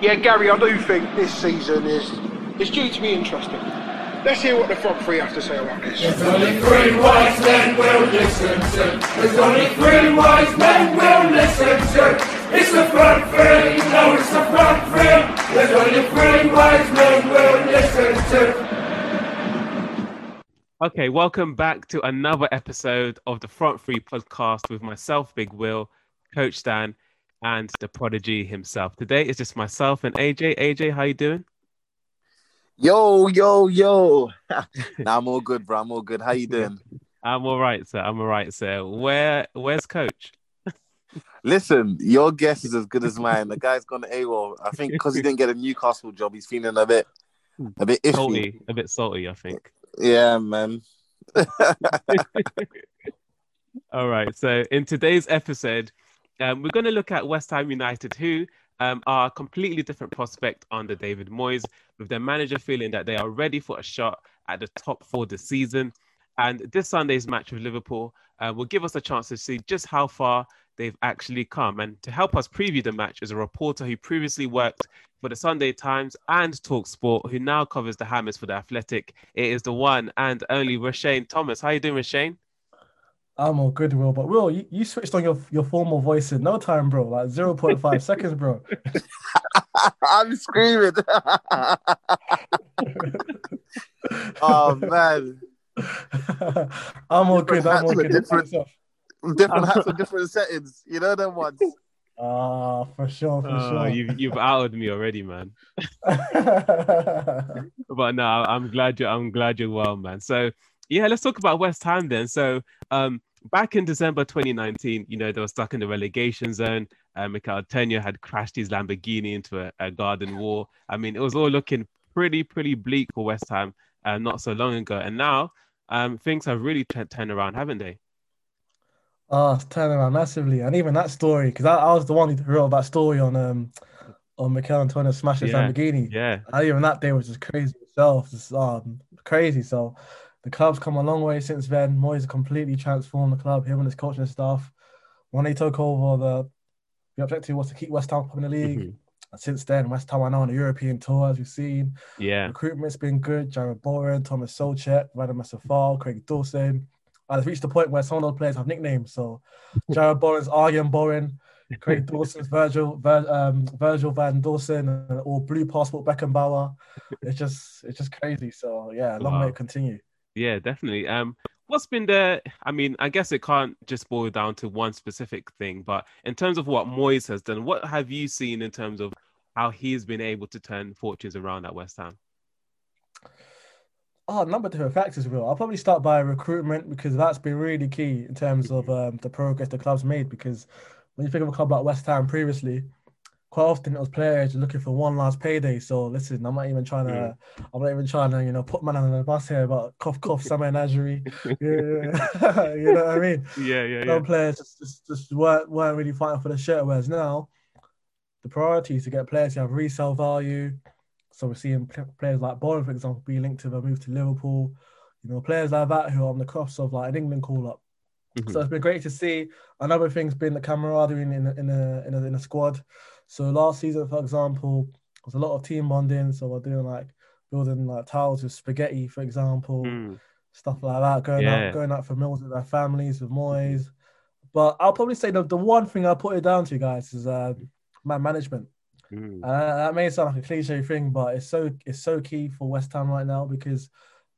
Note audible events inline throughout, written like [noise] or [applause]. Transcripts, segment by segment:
Yeah, Gary, I do think this season is is due to be interesting. Let's hear what the front three have to say about this. There's only three wise men we'll listen to. There's only three wise men we'll listen to. It's the front three, no, it's the front three. There's only three wise men we'll listen to. Okay, welcome back to another episode of the Front Three podcast with myself, Big Will, Coach Dan, and the prodigy himself. Today is just myself and AJ. AJ, how you doing? Yo, yo, yo. [laughs] [laughs] nah, I'm all good, bro. I'm all good. How you [laughs] doing? I'm all right, sir. I'm all right, sir. Where where's coach? Listen, your guess is as good as mine. The guy's gone AWOL. I think because he didn't get a Newcastle job, he's feeling a bit a bit iffy. Salty, a bit salty, I think. Yeah, man. All right. So in today's episode, um, we're going to look at West Ham United, who um, are a completely different prospect under David Moyes, with their manager feeling that they are ready for a shot at the top four this season. And this Sunday's match with Liverpool uh, will give us a chance to see just how far they've actually come. And to help us preview the match is a reporter who previously worked for the Sunday Times and Talk Sport, who now covers the Hammers for the Athletic. It is the one and only Roshane Thomas. How are you doing, Roshane? I'm all good, Will. But Will, you, you switched on your, your formal voice in no time, bro. Like 0.5 [laughs] seconds, bro. [laughs] I'm screaming. [laughs] oh man. I'm all good. I'm all good. Different, different hats for different settings. You know them ones. Ah, uh, for sure, for Oh, sure. you've you've outed me already, man. But no, I'm glad you're I'm glad you're well, man. So yeah, let's talk about West Ham then. So um back in December 2019, you know, they were stuck in the relegation zone. Uh, Mikel Arteta had crashed his Lamborghini into a, a garden wall. I mean, it was all looking pretty, pretty bleak for West Ham uh, not so long ago. And now um, things have really t- turned around, haven't they? Oh, it's turning around massively. And even that story, because I, I was the one who wrote that story on um on Michail Antonio smashing Yeah. Lamborghini. Yeah. And even that day was just crazy itself. Just um crazy. So the club's come a long way since then. Moyes completely transformed the club, him and his coaching staff. When they took over, the the objective was to keep West Ham up in the league. Mhm. And since then, West Ham are now on a European tour, as we've seen. Yeah. Recruitment's been good. Jarrod Bowen, Thomas Soucek, Radam Safal, Craig Dawson. And it's reached the point where some of those players have nicknames. So [laughs] Jarrod Bowen's Arjen Bowen, Craig Dawson's Virgil Vir, um, Virgil Van Dawson, and- or Blue Passport Beckenbauer. It's just it's just crazy. So yeah, long Wow. way to continue. Yeah, definitely. Um, what's been the? I mean, I guess it can't just boil down to one specific thing, but in terms of what Moyes has done, what have you seen in terms of how he's been able to turn fortunes around at West Ham? Oh, a number of different factors, Will. I'll probably start by recruitment because that's been really key in terms of um, the progress the club's made. Because when you think of a club like West Ham previously, quite often it was players looking for one last payday. So listen, I'm not even trying to, I'm not even trying to, you know, put man on the bus here, but cough, cough, Samir Nasri. [laughs] Yeah, [laughs] you know what I mean? Yeah, yeah, yeah. Players just, just, just weren't, weren't really fighting for the shirt, whereas now the priority is to get players who have resale value. So we're seeing players like Bowen, for example, be linked to the move to Liverpool. You know, players like that who are on the cross of like an England call up. Mhm. So it's been great to see. Another thing's been the camaraderie in in in a, in a, in a squad. So last season, for example, there was a lot of team bonding. So we're doing like building like towels with spaghetti, for example Mm, stuff like that, going Yeah. out going out for meals with their families, with Moyes. But I'll probably say the, the one thing I'll put it down to, guys, is uh, man management. mm. Uh, that may sound like a cliche thing, but it's so it's so key for West Ham right now because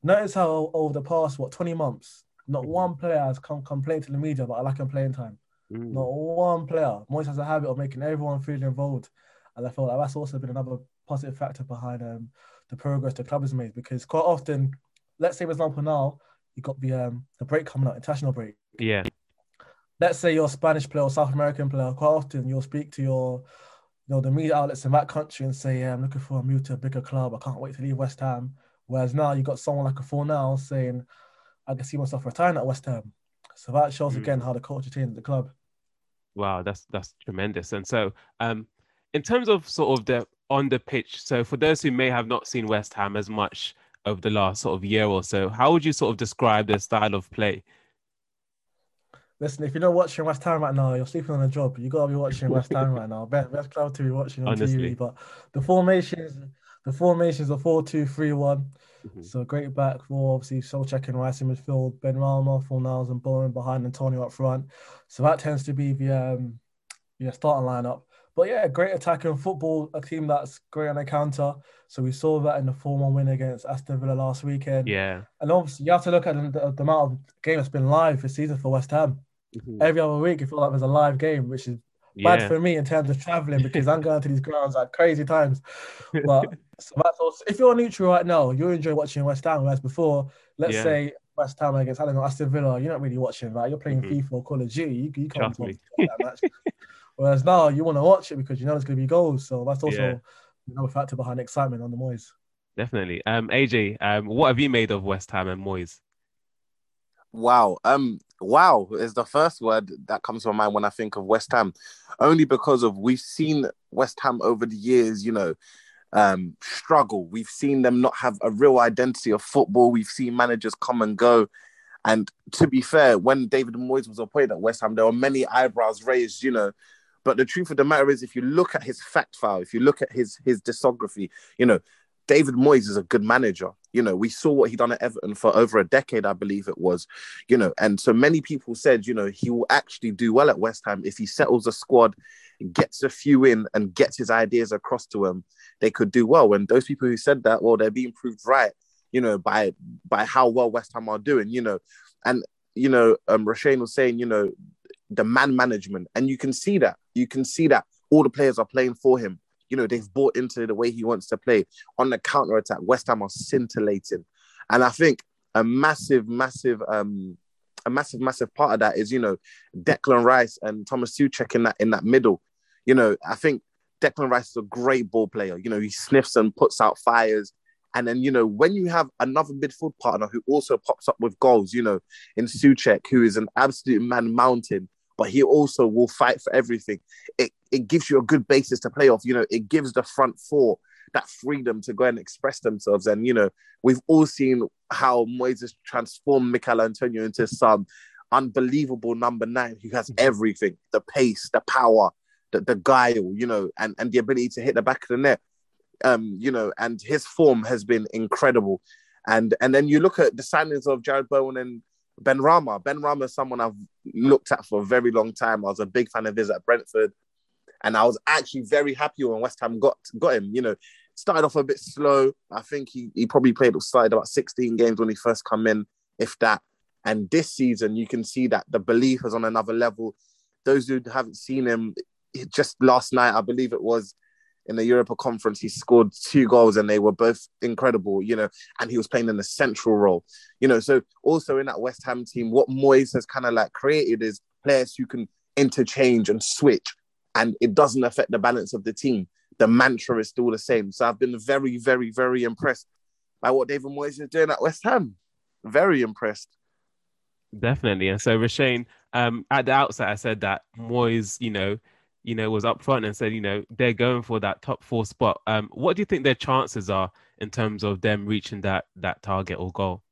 notice how over the past what 20 months, not Mhm. one player has come complained to the media about a lack of playing time. Mm. Not one player. Moyes has a habit of making everyone feel involved, and I feel like that's also been another positive factor behind um, the progress the club has made. Because quite often, let's say for example now you got the um the break coming up, international break. Yeah. Let's say you're a Spanish player or South American player. Quite often you'll speak to your you know the media outlets in that country and say, "Yeah, I'm looking for a move to a bigger club. I can't wait to leave West Ham." Whereas now you got someone like a now saying, "I can see myself retiring at West Ham." So that shows Mm. again how the culture changed at the club. Wow, that's that's tremendous. And so, um, in terms of sort of the on the pitch, so for those who may have not seen West Ham as much over the last sort of year or so, how would you sort of describe their style of play? Listen, if you're not watching West Ham right now, you're sleeping on a job. You gotta be watching [laughs] West Ham right now. Best, best club to be watching on Honestly. TV. But the formations, the formations are four two three one. Mhm. So great back four, obviously Soucek and Rice in midfield, Benrahma, Fornals and Bowen behind Antonio up front. So that tends to be the um yeah starting lineup. But yeah, great attacking football, a team that's great on the counter. So we saw that in the 4-1 win against Aston Villa last weekend. Yeah. And obviously you have to look at the, the, the amount of game that's been live this season for West Ham. Mhm. Every other week, it feels like there's a live game, which is bad Yeah. for me in terms of traveling because I'm [laughs] going to these grounds at crazy times. But [laughs] so that's also, if you're neutral right now, you enjoy watching West Ham. Whereas before, let's Yeah. say West Ham against I don't know Aston Villa, you're not really watching that. You're playing Mhm. FIFA or Call of Duty. You, you can't watch that match. [laughs] Whereas now you want to watch it because you know there's going to be goals. So that's also Yeah. another factor behind excitement on the Moyes. Definitely. Um, AJ, um, what have you made of West Ham and Moyes? Wow. Um, wow is the first word that comes to my mind when I think of West Ham. Only because of we've seen West Ham over the years, you know, um, struggle. We've seen them not have a real identity of football. We've seen managers come and go. And to be fair, when David Moyes was appointed at West Ham, there were many eyebrows raised, you know. But the truth of the matter is, if you look at his fact file, if you look at his his discography, you know, David Moyes is a good manager. You know, we saw what he done at Everton for over a decade, I believe it was. You know, and so many people said, you know, he will actually do well at West Ham if he settles a squad, gets a few in, and gets his ideas across to them. They could do well. And those people who said that, well, they're being proved right. You know, by by how well West Ham are doing. You know, and you know, um, Roshane was saying, you know, the man management, and you can see that. You can see that all the players are playing for him. You know, they've bought into the way he wants to play. On the counter attack, West Ham are scintillating, and I think a massive, massive, um, a massive, massive part of that is you know Declan Rice and Thomas Soucek in that in that middle. You know, I think Declan Rice is a great ball player. You know, he sniffs and puts out fires. And then, you know, when you have another midfield partner who also pops up with goals, you know, in Soucek, who is an absolute man mountain, but he also will fight for everything. It, it gives you a good basis to play off. You know, it gives the front four that freedom to go and express themselves. And, you know, we've all seen how Moises transformed Michail Antonio into some unbelievable number nine who has everything the pace, the power, the, the guile, you know, and, and the ability to hit the back of the net. Um, you know, and his form has been incredible. And and then you look at the signings of Jarrod Bowen and Benrahma. Ben Rama is someone I've looked at for a very long time. I was a big fan of his at Brentford. And I was actually very happy when West Ham got got him. You know, started off a bit slow. I think he, he probably played started about 16 games when he first come in, if that. And this season, you can see that the belief is on another level. Those who haven't seen him, just last night, I believe it was in the Europa Conference, he scored two goals and they were both incredible, you know, and he was playing in a central role, you know. So also in that West Ham team, what Moyes has kind of like created is players who can interchange and switch, and it doesn't affect the balance of the team. The mantra is still the same. So I've been very, very, very impressed by what David Moyes is doing at West Ham. Very impressed. Definitely. And so Roshane, um, at the outset, I said that Moyes, you know, you know, was up front and said, you know, they're going for that top four spot. Um, what do you think their chances are in terms of them reaching that that target or goal?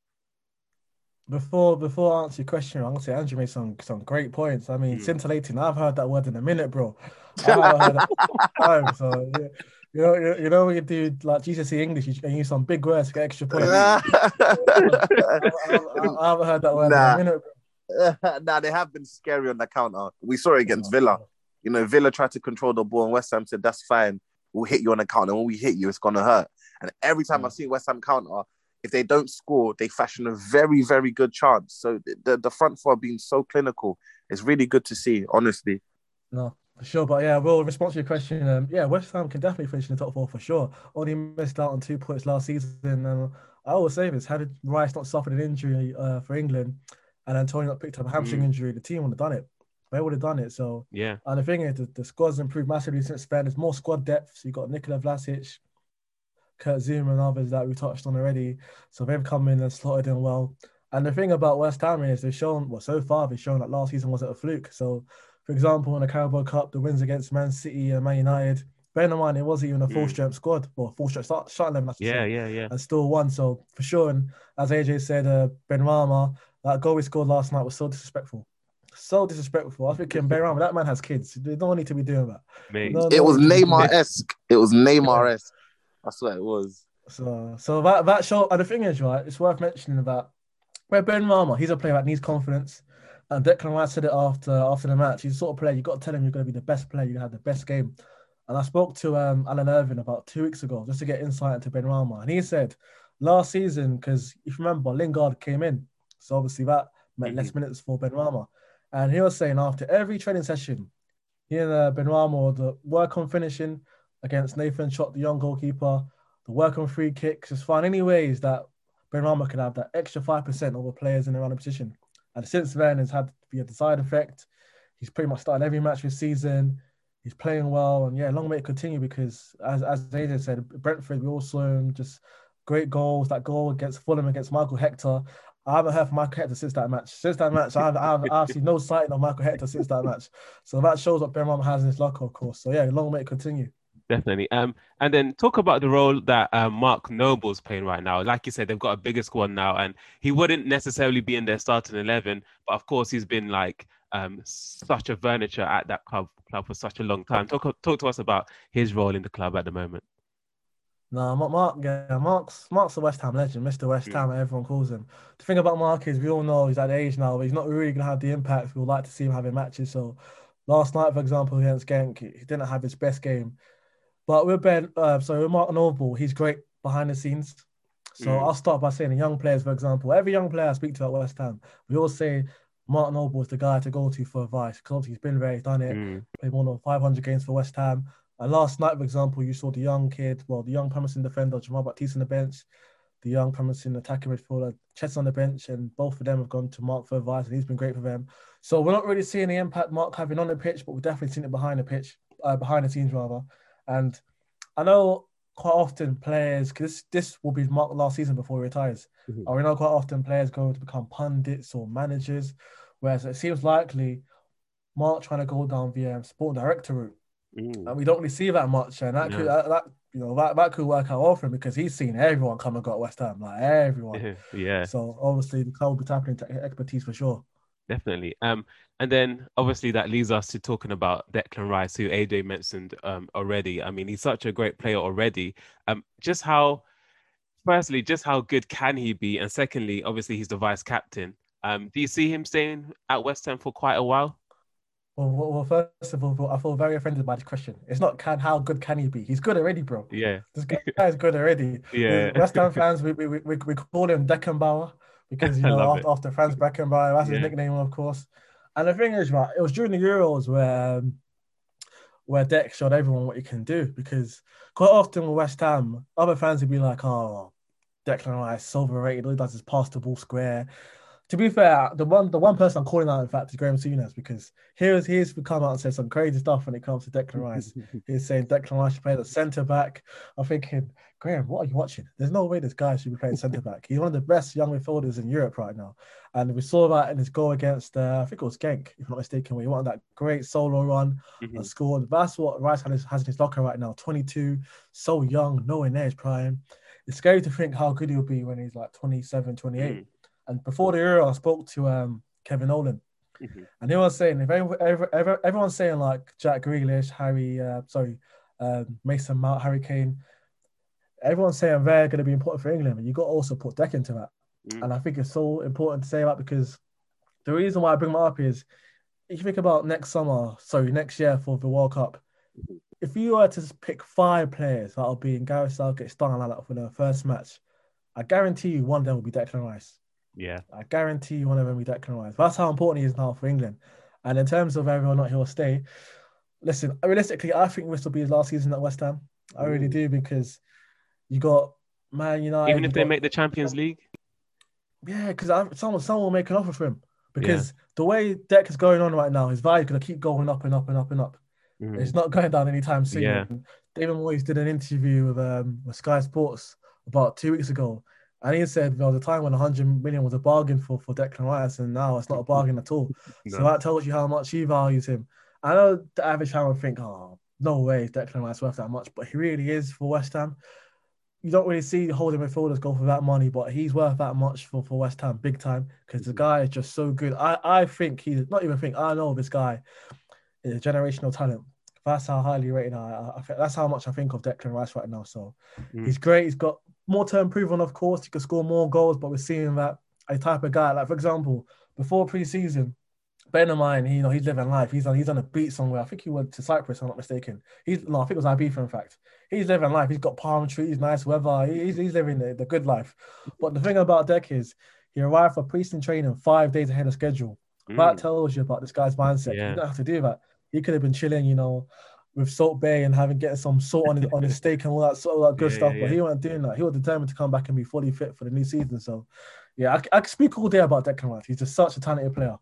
Before before I answer your question, I'm gonna say Andrew made some some great points. I mean, Mm. scintillating. I've heard that word in a minute, bro. [laughs] I haven't heard that time. So yeah, you know, you, you know, when you do like GCSE English you, can use some big words to get extra points. [laughs] I, I- haven't heard that word Nah. in a minute. Bro. [laughs] nah, they have been scary on the counter. We saw it against Villa. You know, Villa tried to control the ball, and West Ham said, "That's fine. We'll hit you on the counter. When we hit you, it's gonna hurt." And every time I see West Ham counter, if they don't score, they fashion a very, very good chance. So the the, the front four being so clinical is really good to see. Honestly, No, for sure. But yeah, well, in response to your question, um, yeah, West Ham can definitely finish in the top four for sure. Only missed out on two points last season. Um, I always say this: had Rice not suffered an injury uh, for England, and Antonio not picked up a hamstring Mm. injury, the team would have done it. They would have done it. So, Yeah. and the thing is, the, the squad's improved massively since then. There's more squad depth. So you've got Nikola Vlasic, Kurt Zouma, and others that we touched on already. So they've come in and slotted in well. And the thing about West Ham is they've shown, well, so far they've shown that last season wasn't a fluke. So, for example, in the Carabao Cup, the wins against Man City and Man United, bear in mind it wasn't even a full Mm. strength squad or full strength start, start eleven. Yeah, say, yeah, yeah. and still won. So for sure, and as AJ said, uh, Benrahma, that goal we scored last night was so disrespectful, so disrespectful. I was thinking, bear around, that man has kids. They don't need to be doing that. Mate. No, It no was need to Neymar esque. It was Neymar esque. I swear it was. So, so that that show, and the thing is, right, it's worth mentioning about where Benrahma, he's a player that needs confidence, and Declan Rice said it after after the match. He's the sort of player you have got to tell him you're going to be the best player, you're going to have the best game. And I spoke to um, Alan Irvine about two weeks ago just to get insight into Benrahma, and he said last season, because if you remember, Lingard came in, so obviously that meant less minutes for Benrahma, and he was saying after every training session, he and uh, Benrahma would work on finishing against Nathan Trott, the young goalkeeper the work on free kicks, just find any ways that Benrahma could have that extra 5% over players in the running position. And since then, it's had to be a desired effect. He's pretty much started every match this season. He's playing well. And yeah, long may it continue because, as, as AJ said, Brentford, we all saw him just great goals. That goal against Fulham against Michael Hector. I haven't heard from Michael Hector since that match. Since that match, I have, I have, I have seen no sighting of Michael Hector since that match. So that shows what Benrahma has in his locker, of course. So yeah, long may it continue. Definitely. Um, and then talk about the role that um, Mark Noble's playing right now. Like you said, they've got a bigger squad now, and he wouldn't necessarily be in their starting eleven, but of course he's been like um, such a furniture at that club club for such a long time. Talk talk to us about his role in the club at the moment. No, Mark, Mark, yeah, Mark's Mark's a West Ham legend, Mr. West Mm. Ham, everyone calls him. The thing about Mark is we all know he's at the age now, but he's not really gonna have the impact we would like to see him having matches. So last night, for example, against Genk, he didn't have his best game. But with Ben, uh, so with Mark Noble, he's great behind the scenes. So Mm. I'll start by saying the young players, for example, every young player I speak to at West Ham, we all say Mark Noble is the guy to go to for advice because obviously he's been there, he's done it Mm. played more than 500 games for West Ham. And last night, for example, you saw the young kid, well, the young promising defender, Jamal Baptiste on the bench, the young promising attacking midfielder, Chess on the bench, and both of them have gone to Mark for advice, and he's been great for them. So we're not really seeing the impact Mark having on the pitch, but we've definitely seen it behind the pitch, uh, behind the scenes rather. And I know quite often players, because this, this will be Mark last season before he retires. Mhm. And we know quite often players go to become pundits or managers, whereas it seems likely Mark trying to go down the um, sport director route Mm. and we don't really see that much. And that could No. that, that you know that, that could work out well for him because he's seen everyone come and go at West Ham, like everyone. [laughs] yeah. So obviously the club will be tapping into expertise for sure. Definitely. Um, and then obviously that leads us to talking about Declan Rice, who AJ mentioned um already. I mean, he's such a great player already. Um, just how, firstly, just how good can he be, and secondly, obviously he's the vice captain. Um, do you see him staying at West Ham for quite a while? Well, well, well, first of all, I feel very offended by this question. It's not can how good can he be? He's good already, bro. Yeah, This guy is good already. [laughs] yeah, West Ham fans, we, we, we, we call him Deckenbauer because you [laughs] know after, after Franz Beckenbauer, that's his nickname, of course. And the thing is, right, it was during the Euros where um, where Deck showed everyone what he can do because quite often with West Ham, other fans would be like, "Oh, Declan Rice, overrated. All he does is pass the ball square." To be fair, the one the one person I'm calling out, in fact, is Graham Souness because here's he's come out and said some crazy stuff when it comes to Declan Rice. [laughs] He's saying Declan Rice should play the centre back. I'm thinking, Graham, what are you watching? There's no way this guy should be playing centre back. He's one of the best young midfielders in Europe right now. And we saw that in his goal against, uh, I think it was Genk, if I'm not mistaken, where he wanted that great solo run Mhm. and scored. That's what Rice has, has in his locker right now 22, so young, nowhere near his prime. It's scary to think how good he'll be when he's like 27, 28. Mm. And before the Euro, I spoke to um, Kevin Nolan. Mhm. And he was saying, if every, every, every, everyone's saying like Jack Grealish, Harry, uh, sorry, um, Mason Mount, Harry Kane, everyone's saying they're going to be important for England, but you got to also put Deck into that. Mm. And I think it's so important to say that because the reason why I bring that up is if you think about next summer, sorry, next year for the World Cup, if you were to pick five players that'll be in Gareth Southgate starting lineup for the first match, I guarantee you one of them will be Declan Rice. Yeah, I guarantee you one of them will be Declan Rice. That's how important he is now for England. And in terms of whether or not he'll stay, listen, realistically, I think this will be his last season at West Ham. I really Ooh. do because you got Man United. even if they got- make the Champions League. yeah, because someone someone will make an offer for him because the way Deck is going on right now, his value is going to keep going up and up and up and up. Mm. It's not going down anytime soon. Yeah. David Moyes did an interview with um with Sky Sports about two weeks ago, and he said there was a time when 100 million was a bargain for for Declan Rice, and now it's not a bargain at all. [laughs] So that tells you how much he values him. I know the average fan would think, oh, no way, Declan Rice worth that much, but he really is for West Ham. you don't really see holding midfielders go for that money, but he's worth that much for, for West Ham, big time, because the guy is just so good. I, I think he's not even think I know this guy is a generational talent. That's how highly rated I, I, I that's how much I think of Declan Rice right now. So Mm. he's great. He's got more to improve on, of course. He could score more goals, but we're seeing that a type of guy, like for example, before preseason, bear in mind, he, you know, he's living life. He's on he's on a beat somewhere. I think he went to Cyprus, I'm not mistaken. He's no, I think it was Ibiza, in fact. He's living life. He's got palm trees, nice weather. He's, he's living the, the good life. But the thing about Deck is he arrived for pre-season training five days ahead of schedule. That Mm. tells you about this guy's mindset. Yeah. You don't have to do that. He could have been chilling, you know, with Salt Bae and having getting some salt on his on his steak and all that sort of that good Yeah, stuff. yeah, But he wasn't doing that. He was determined to come back and be fully fit for the new season. So, yeah, I, I could speak all day about Declan Rice. He's just such a talented player.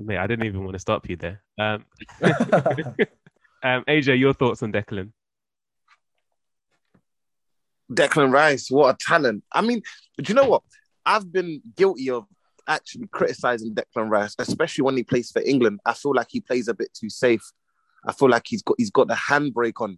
Mate, I didn't even want to stop you there. Um, [laughs] [laughs] um, AJ, your thoughts on Declan? Declan Rice, what a talent. I mean, do you know what? I've been guilty of actually criticizing Declan Rice, especially when he plays for England. I feel like he plays a bit too safe. I feel like he's got he's got the handbrake on.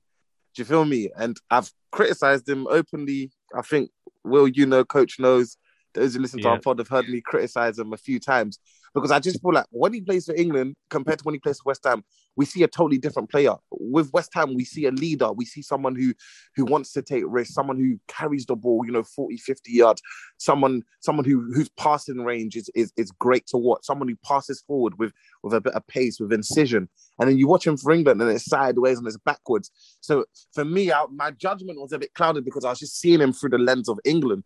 Do you feel me? And I've criticized him openly. I think Will, you know, coach knows. Those who listen to Yeah. our pod have heard me criticize him a few times because I just feel like when he plays for England compared to when he plays for West Ham, we see a totally different player. With West Ham, we see a leader. We see someone who who wants to take risks, someone who carries the ball, you know, 40, 50 yards, someone someone who whose passing range is, is is great to watch, someone who passes forward with with a bit of pace, with incision. And then you watch him for England and it's sideways and it's backwards. So for me, I, my judgment was a bit clouded because I was just seeing him through the lens of England.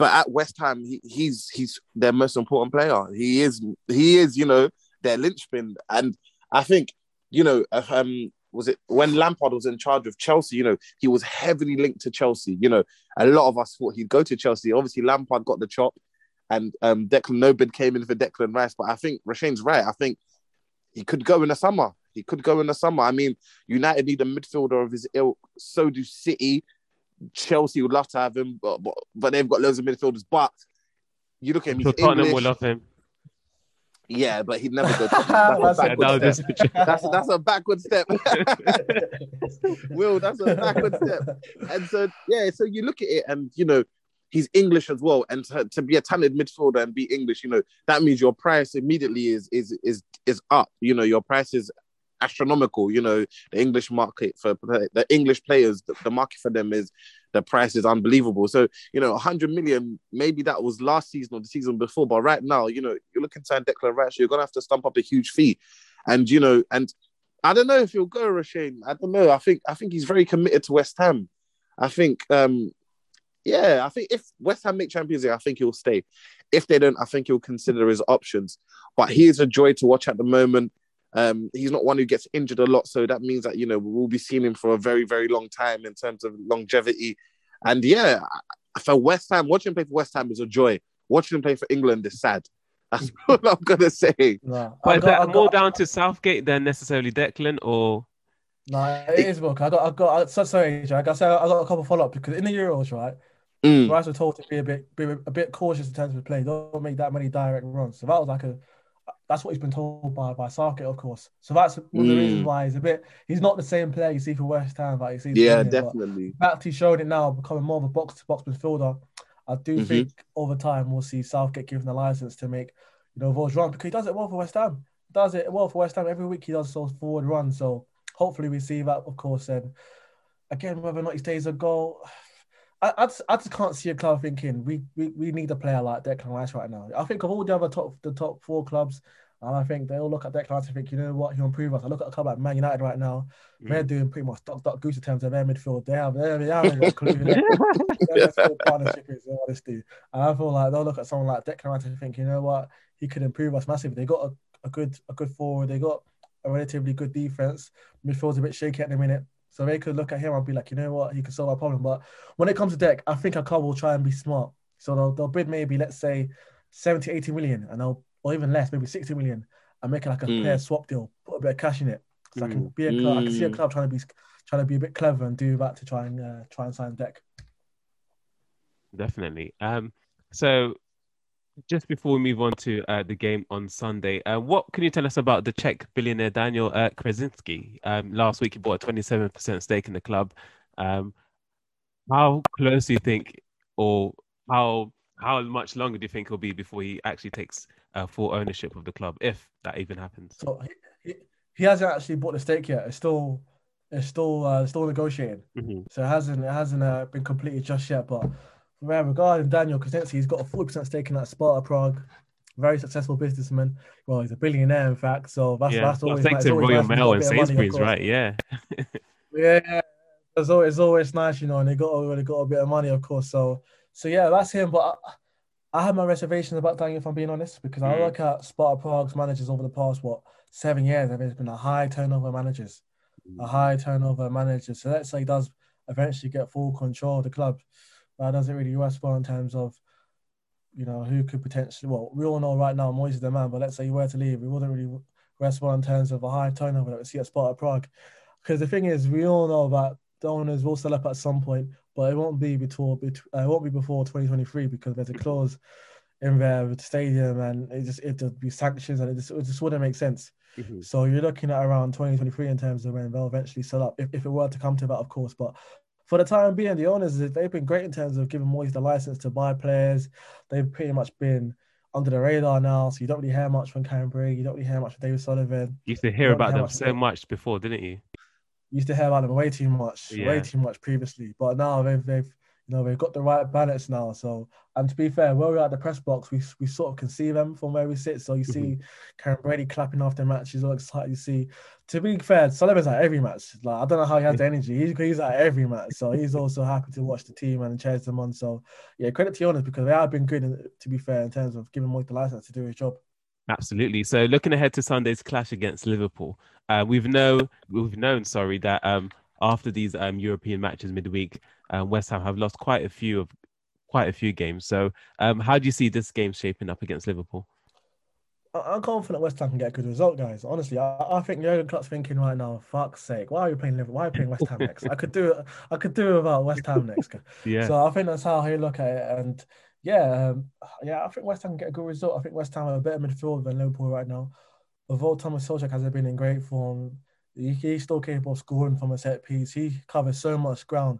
But at West Ham, he, he's he's their most important player. He is he is you know their linchpin, and I think you know um was it when Lampard was in charge of Chelsea? You know he was heavily linked to Chelsea. You know a lot of us thought he'd go to Chelsea. Obviously Lampard got the chop, and um Declan no bid came in for Declan Rice. But I think Roshane's right. I think he could go in the summer. He could go in the summer. I mean, United need a midfielder of his ilk. So do City. Chelsea would love to have him, but, but, but they've got loads of midfielders. But you look at him, So he's Tottenham English. will love him. Yeah, but he'd never go. [laughs] To, [laughs] that's, a backward step. just That's, [laughs] that's a backward step. Will, that's a backward step. And so, yeah, so you look at it and, you know, he's English as well. And to, to be a talented midfielder and be English, you know, that means your price immediately is is is is up. You know, your price is astronomical. You know, the English market for the English players, the, the market for them is the price is unbelievable. So, you know, 100 million, maybe that was last season or the season before, but right now, you know, you're looking to sign Declan Rice, you're gonna have to stump up a huge fee. And you know, and I don't know if he'll go, Roshane. I don't know. I think I think he's very committed to West Ham. I think um yeah, I think if West Ham make Champions League, I think he'll stay. If they don't, I think he'll consider his options. But he is a joy to watch at the moment. Um, he's not one who gets injured a lot, so that means that you know we'll be seeing him for a very, very long time in terms of longevity. And yeah, for West Ham, watching him play for West Ham is a joy. Watching him play for England is sad. [laughs] That's [laughs] what I'm gonna say. Nah, But I is got- that I more got- down to Southgate than necessarily Declan, or Nah, it is Wilk. I got, I got. I, so, sorry, Jack. I said I got a couple follow up because in the Euros, right, Mm, Rice was told to be a bit, be a bit cautious in terms of play. Don't make that many direct runs. So that was like a. That's what he's been told by by Southgate, of course. So that's one of the Mm. reasons why he's a bit. He's not the same player you see for West Ham that you see. yeah, definitely. In fact, he's showing it now, becoming more of a box to box midfielder. I do Mhm. think over time we'll see Southgate given the license to make, you know, those runs because he does it well for West Ham. Does it well for West Ham every week. He does those forward runs. So hopefully we see that, of course. And again, whether or not he stays a goal, I, I, just, I just can't see a club thinking we, we we need a player like Declan Rice right now. I think of all the other top the top four clubs, and I think they all look at Declan Rice and think, you know what, he'll improve us. I look at a club like Man United right now. They're mm. doing pretty much duck duck goose in terms of their midfield. They have they, they haven't got a clue. [laughs] Their midfield partnership is in honesty. And I feel like they'll look at someone like Declan Rice and think, you know what, he could improve us massively. They got a, a good a good forward. They got a relatively good defense. Midfield's a bit shaky at the minute. So they could look at him and be like, you know what, he could solve our problem. But when it comes to deck, I think a club will try and be smart. So they'll, they'll bid maybe, let's say, 70, 80 million, and they'll, or even less, maybe 60 million, and make it like a Mm. player swap deal, put a bit of cash in it. So I can Mm. be a club, I can see a Mm. club trying to be trying to be a bit clever and do that to try and uh, try and sign deck. Definitely. Um, so just before we move on to uh, the game on Sunday, uh, what can you tell us about the Czech billionaire Daniel uh, Kretinsky? Um, last week he bought a 27% stake in the club. Um, How close do you think, or how how much longer do you think he'll be before he actually takes uh, full ownership of the club, if that even happens? So he, he, hasn't actually bought the stake yet. It's still it's still uh, still negotiating. Mhm. So it hasn't it hasn't uh, been completed just yet. But regarding Daniel Kretinsky, he's got a forty percent stake in that Sparta Prague. Very successful businessman. Well, he's a billionaire, in fact. So that's yeah, that's well, always thanks nice. to Royal Mail and got a bit of money, right? Yeah. [laughs] Yeah, it's always, it's always nice, you know, and they got they got a bit of money, of course. So so yeah, that's him. But I, I have my reservations about Daniel, if I'm being honest, because I Mm. look at Sparta Prague's managers over the past what seven years. There's been a high turnover of managers, a high turnover of managers. So let's say he does eventually get full control of the club. That doesn't really well in terms of, you know, who could potentially. Well, we all know right now Moyes is the man, but let's say he were to leave, we wouldn't really rest well in terms of a high turnover that we see at Sparta Prague. Because the thing is, we all know that the owners will sell up at some point, but it won't be before uh, it won't be before 2023 because there's a clause in there with the stadium and it just it would be sanctions and it just, it just wouldn't make sense. Mhm. So you're looking at around 2023 in terms of when they'll eventually sell up, if, if it were to come to that, of course. But for the time being, the owners they've been great in terms of giving Moyes the license to buy players. They've pretty much been under the radar now, so you don't really hear much from Brigg, you don't really hear much from David Sullivan. You used to hear about hear them so much before, didn't you? You used to hear about them way too much, Yeah. way too much previously. But now they've they've you know they've got the right balance now. So and to be fair, where we're at the press box, we we sort of can see them from where we sit. So you see Karren Brady clapping after matches, all excited. You see, to be fair, Sullivan's at every match. Like I don't know how he has the energy. He's he's at every match. So he's also happy to watch the team and cheers them on. So yeah, credit to owners because they have been good. To be fair, in terms of giving Moyes the license to do his job. Absolutely. So looking ahead to Sunday's clash against Liverpool, uh, we've know we've known, sorry, that um, after these um, European matches midweek, uh, West Ham have lost quite a few of quite a few games. So um, how do you see this game shaping up against Liverpool? I'm confident West Ham can get a good result, guys. Honestly, I, I think Jurgen Klopp's thinking right now, fuck's sake, why are you playing Liverpool? Why are you playing West Ham next? I could do it. I could do without West Ham next. [laughs] Yeah. So I think that's how he look at it. And yeah, um, yeah, I think West Ham can get a good result. I think West Ham have a better midfield than Liverpool right now. Although Thomas Soucek hasn't been in great form, he, he's still capable of scoring from a set piece. He covers so much ground.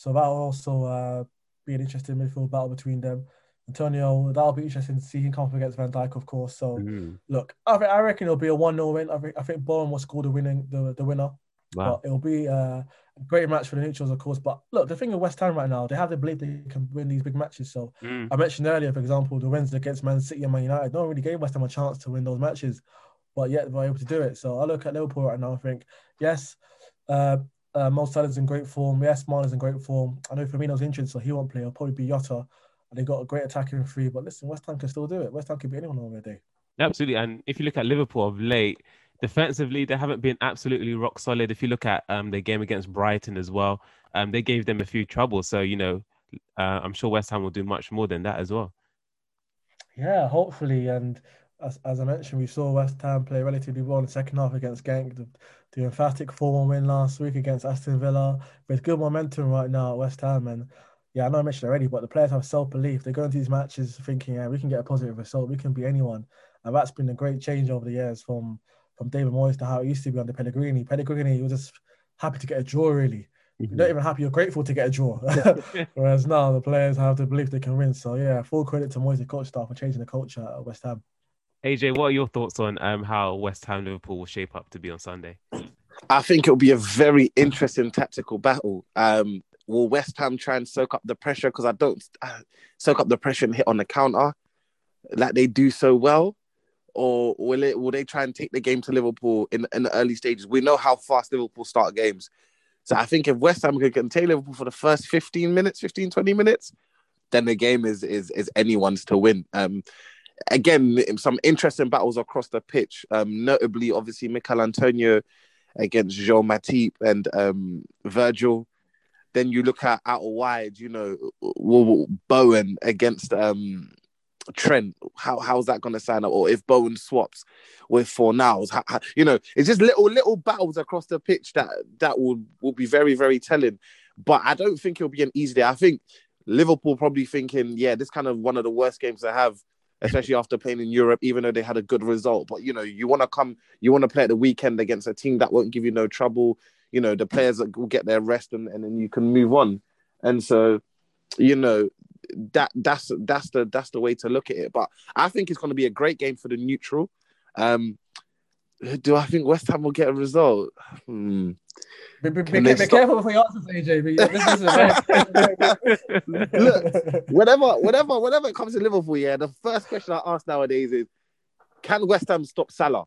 So that'll also uh, be an interesting midfield battle between them. Antonio, that'll be interesting to see him come up against Van Dijk, of course. So Mhm. look, I, think, I reckon it'll be a 1 0 win. I think, I think Bowen will score the winning the, the winner. Wow. But it'll be uh, a great match for the neutrals, of course. But look, the thing with West Ham right now, they have the belief they can win these big matches. So Mm. I mentioned earlier, for example, the wins against Man City and Man United. No one really gave West Ham a chance to win those matches, but yet they were able to do it. So I look at Liverpool right now. I think yes, uh, uh, Mo Salah's in great form. Yes, Marlon's in great form. I know Firmino's injured, so he won't play. It'll probably be Jota. And they got a great attacking three. But listen, West Ham can still do it. West Ham can be anyone on their day. Absolutely. And if you look at Liverpool of late, defensively, they haven't been absolutely rock solid. If you look at um, their game against Brighton as well, um, they gave them a few troubles. So, you know, uh, I'm sure West Ham will do much more than that as well. Yeah, hopefully. And as, as I mentioned, we saw West Ham play relatively well in the second half against. The, the emphatic 4 1 win last week against Aston Villa. With good momentum right now at West Ham. And yeah, I know I mentioned already, but the players have self belief. They go into these matches thinking, yeah, we can get a positive result. We can be anyone. And that's been a great change over the years from, from David Moyes to how it used to be under Pellegrini. Pellegrini was just happy to get a draw, really. You're not even happy, you're grateful to get a draw. [laughs] Whereas now the players have the belief they can win. So yeah, full credit to Moyes, the coach staff, for changing the culture at West Ham. AJ, what are your thoughts on um, how West Ham Liverpool will shape up to be on Sunday? I think it'll be a very interesting tactical battle. Um, will West Ham try and soak up the pressure? Because I don't uh, soak up the pressure and hit on the counter like they do so well, or will it? Will they try and take the game to Liverpool in in the early stages? We know how fast Liverpool start games, so I think if West Ham can contain Liverpool for the first 15 minutes, 15, 20 minutes, then the game is is is anyone's to win. Um, again, some interesting battles across the pitch. Um, notably, obviously, Michail Antonio against Jean Matip and um, Virgil. Then you look at out wide, you know, Bowen against um, Trent. How how's that going to sign up? Or if Bowen swaps with how, how, you know, it's just little little battles across the pitch that that will will be very very telling. But I don't think it'll be an easy day. I think Liverpool probably thinking, yeah, this kind of one of the worst games to have especially after playing in Europe, even though they had a good result. But you know, you want to come, you want to play at the weekend against a team that won't give you no trouble. You know, the players that will get their rest and, and then you can move on. and so you know that that's that's the that's the way to look at it. But I think it's going to be a great game for the neutral. Um, do I think West Ham will get a result? Hmm. Be, be, be, be careful with your answers, AJ. But yeah, this, this is very... [laughs] Look, whenever, whenever, whenever it comes to Liverpool, yeah, the first question I ask nowadays is, can West Ham stop Salah?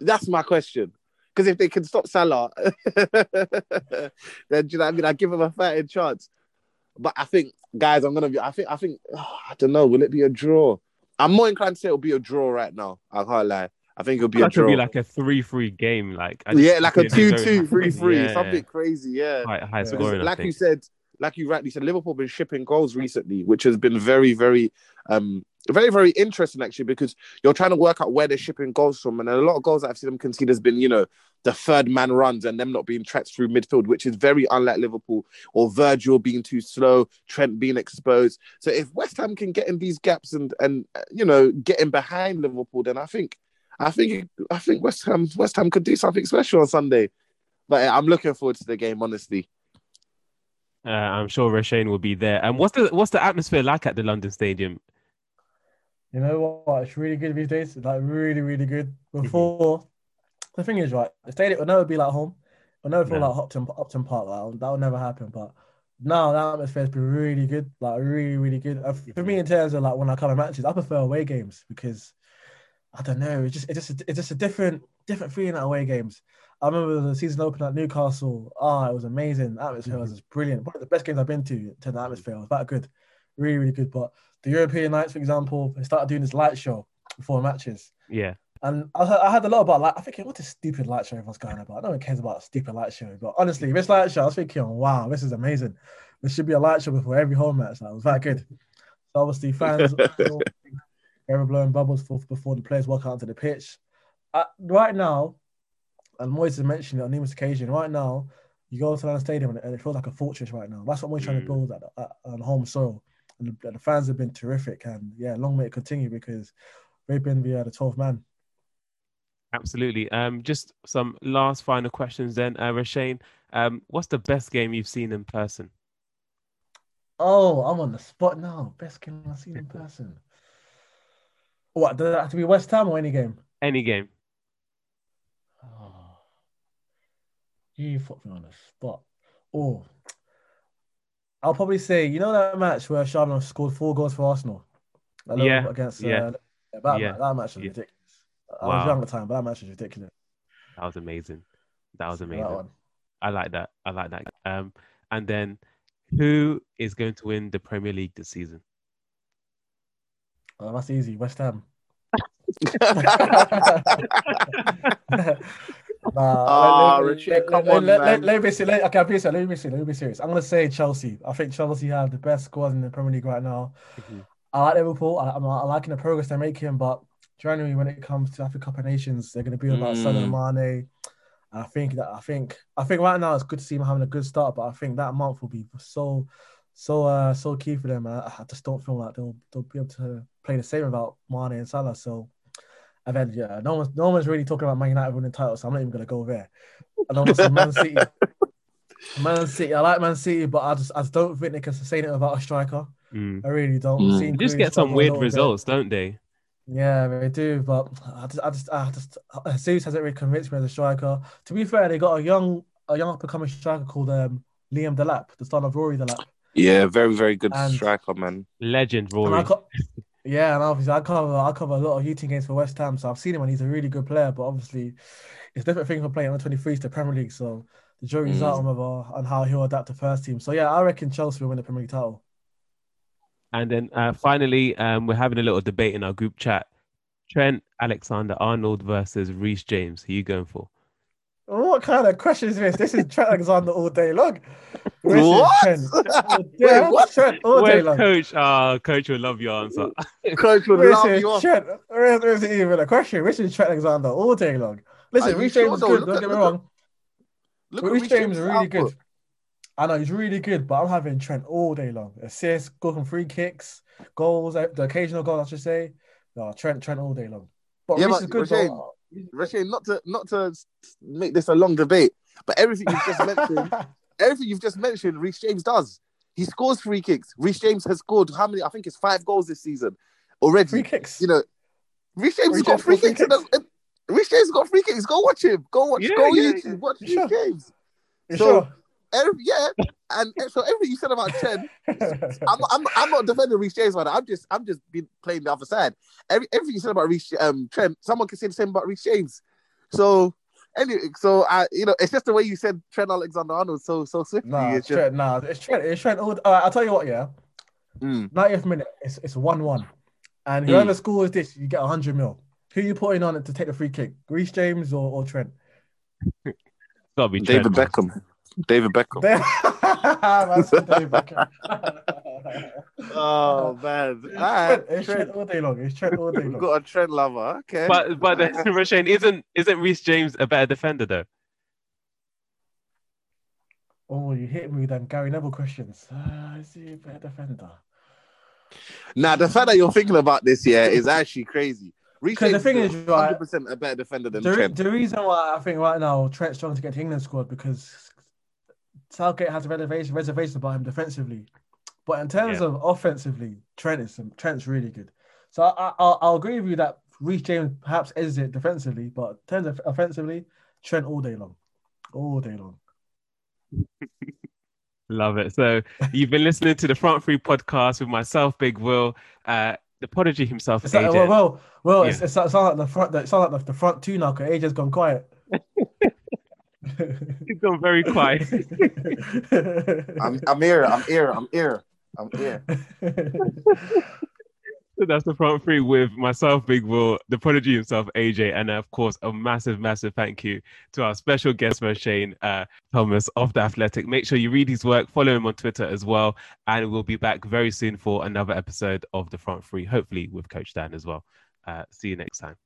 That's my question. Because if they can stop Salah, [laughs] then do you know what I mean? I give them a fighting chance. But I think, guys, I'm gonna be. I think. I think. [sighs] I don't know. Will it be a draw? I'm more inclined to say it'll be a draw right now. I can't lie. I think it'll be a draw. be like a three-three game. Like yeah, like a two-two, three-three, it'll be 2 2, very 3 3, Yeah. something crazy. Yeah. high, high Yeah. scoring. Like you said, like you rightly said, Liverpool been shipping goals recently, which has been very, very, um, very, very interesting actually, because you're trying to work out where they're shipping goals from, and a lot of goals that I've seen them concede has been, you know, the third man runs and them not being tracked through midfield, which is very unlike Liverpool, or Virgil being too slow, Trent being exposed. So if West Ham can get in these gaps and and uh, you know getting behind Liverpool, then I think, I think, I think West Ham, West Ham could do something special on Sunday. But uh, I'm looking forward to the game, honestly. Uh, I'm sure Roshane will be there. And what's the what's the atmosphere like at the London Stadium? You know what? It's really good these days. It's like really, really good. Before, the thing is, right, the stadium will never be like home. It'll never feel No. like Upton, Upton Park. Like, that will never happen. But now the atmosphere has been really good. Like, really, really good. Uh, For me, in terms of like when I come to matches, I prefer away games because I don't know. It's just, it's just, it's just a different, different feeling at away games. I remember the season opener at Newcastle. Ah, it was amazing. The atmosphere was just brilliant. One of the best games I've been to. Terms of atmosphere, it was that good, really, really good. But the European nights, for example, they started doing this light show before matches. Yeah. And I, I had a lot about like I think what a stupid light show everyone's going about. No one cares about a stupid light show. But honestly, this light show, I was thinking, wow, this is amazing. There should be a light show before every home match. That was that good. So obviously, fans [laughs] ever blowing bubbles for, before the players walk out onto the pitch. Uh, right now, and Moyes has mentioned it on numerous occasions. Right now, you go to London Stadium and, it feels like a fortress right now. That's what we're trying to Mm. build at, at, on home soil. And the, the fans have been terrific. And yeah, long may it continue because they've been the, uh, the 12th man. Absolutely. Um, just some last final questions then, uh, Roshane. Um, what's the best game you've seen in person? Oh, I'm on the spot now. Best game I've seen in [laughs] person. What does that have to be West Ham or any game? Any game? Oh, you put me on the spot. Oh, I'll probably say you know that match where Charlotte scored four goals for Arsenal. Yeah, against yeah. uh, that, Yeah, that match was yeah. ridiculous. I Wow. was young at the time, but that match was ridiculous. That was amazing. That was amazing. one. I like that. I like that. Um, and then who is going to win the Premier League this season? Oh, that's easy. West Ham. [laughs] [laughs] Nah, Ah, let- let- Richard, let- let- on, let- let- Let me see. Let, okay, I'll be serious. Let me see. Let me be serious. I'm gonna say Chelsea. I think Chelsea have the best squad in the Premier League right now. Mhm. I like Liverpool. I, I'm, I'm liking the progress they're making, but generally, when it comes to Africa Cup of Nations, they're going to be about Mm. Salah Mane. I think that I think I think right now it's good to see them having a good start, but I think that month will be so so uh so key for them. I, I just don't feel like they'll they'll be able to play the same about Mane and Salah. So and then yeah, no one's no one's really talking about Man United winning titles, so I'm not even gonna go there. I don't want to Man City. [laughs] Man City, I like Man City, but I just I just don't think they can sustain it without a striker. Mm. I really don't. Mm. Seen They just get some weird little bit. results, don't they? Yeah, they do, but I just, I just, I just, Jesus hasn't really convinced me as a striker. To be fair, they got a young, a young up and coming striker called um, Liam Delap, the son of Rory Delap. Yeah, very, very good And- striker, man. Legend And I Rory. co- [laughs] yeah, and obviously I cover, I cover a lot of youth team games for West Ham, so I've seen him and he's a really good player. But obviously, it's a different thing from playing on 23s to Premier League, so the jury's Mm. out on whether on how he'll adapt to first team. So yeah, I reckon Chelsea will win the Premier League title. And then uh, finally, um, we're having a little debate in our group chat. Trent Alexander Arnold versus Reece James. Who you going for? What kind of question is this? This is Trent Alexander all day long. This What? Trent. [laughs] Wait, Yeah, what? Trent all day Where's long. coach? Uh, coach will love your answer. [laughs] Coach would This love is you off. Trent. This isn't even a question. This is Trent Alexander all day long. Listen, Are you Reece sure James is good. Don't at- get me look wrong. Look at Reece Reece James is really output. good. I know he's really good, but I'm having Trent all day long. Assists, go from free kicks, goals, uh, the occasional goal, I should say. No, Trent, Trent all day long. But Yeah, Reece but is good. Rasheed, though. Rashid, not to not to make this a long debate, but everything you've just mentioned, [laughs] everything you've just mentioned, Reece James does. He scores free kicks. Reece James has scored how many? I think it's five goals this season already. Free kicks. You know, Reece James has got free got free kicks. and that's- Reece James has got free kicks. Go watch him. Go watch. Yeah, go yeah, YouTube. yeah. Watch Sure. James. So- sure? Every, yeah, and and so everything you said about Trent, I'm, I'm, I'm not defending Reece James, man. I'm just, I'm just been playing the other side. Every, everything you said about Reece, um, Trent, someone can say the same about Reece James. So, anyway, so I, you know, it's just the way you said Trent Alexander-Arnold so, so swiftly. Nah, it's it's just, Trent. Nah, it's Trent. It's Trent. All, all right, I'll tell you what. Yeah, Mm. 90th minute. It's it's one one, and Mm. whoever scores this, you get hundred mil. Who you putting on it to take the free kick? Reece James or, or Trent? Gotta be David Trent. Beckham. David Beckham. [laughs] Man said David Beckham. [laughs] Oh man, It's All right, Trent, it's Trent Trent. all day long. It's Trent all day We've long. got a Trent lover. Okay, But but [laughs] then, Roshane, isn't isn't Reece James a better defender though? Oh, you hit me with them Gary Neville questions. Uh, is he a better defender? now the fact that you're thinking about this year is actually crazy. Reece 'Cause the James thing is, right, 100% a better defender than The, re- Trent. the reason why I think right now Trent's trying to get to England squad because Southgate has a reservation, reservation about him defensively, but in terms Yeah. of offensively, Trent is Trent's really good. So I, I, I'll, agree with you that Reece James perhaps is it defensively, but in terms of offensively, Trent all day long, all day long. [laughs] Love it. So you've been listening to the Front Three podcast with myself, Big Will, uh, the prodigy himself, It's like, AJ. well, well, well it's, Yeah. it's, it sounds like the front. It sounds like the, the front two now. Cause AJ's gone quiet. [laughs] He's gone very quiet. [laughs] I'm, I'm here. I'm here. I'm here. I'm here. So that's the front three with myself, Big Will, the prodigy himself, AJ, and of course, a massive, massive thank you to our special guest, Shane uh, Thomas of The Athletic. Make sure you read his work, follow him on Twitter as well, and we'll be back very soon for another episode of the front three, hopefully with Coach Dan as well. Uh, see you next time.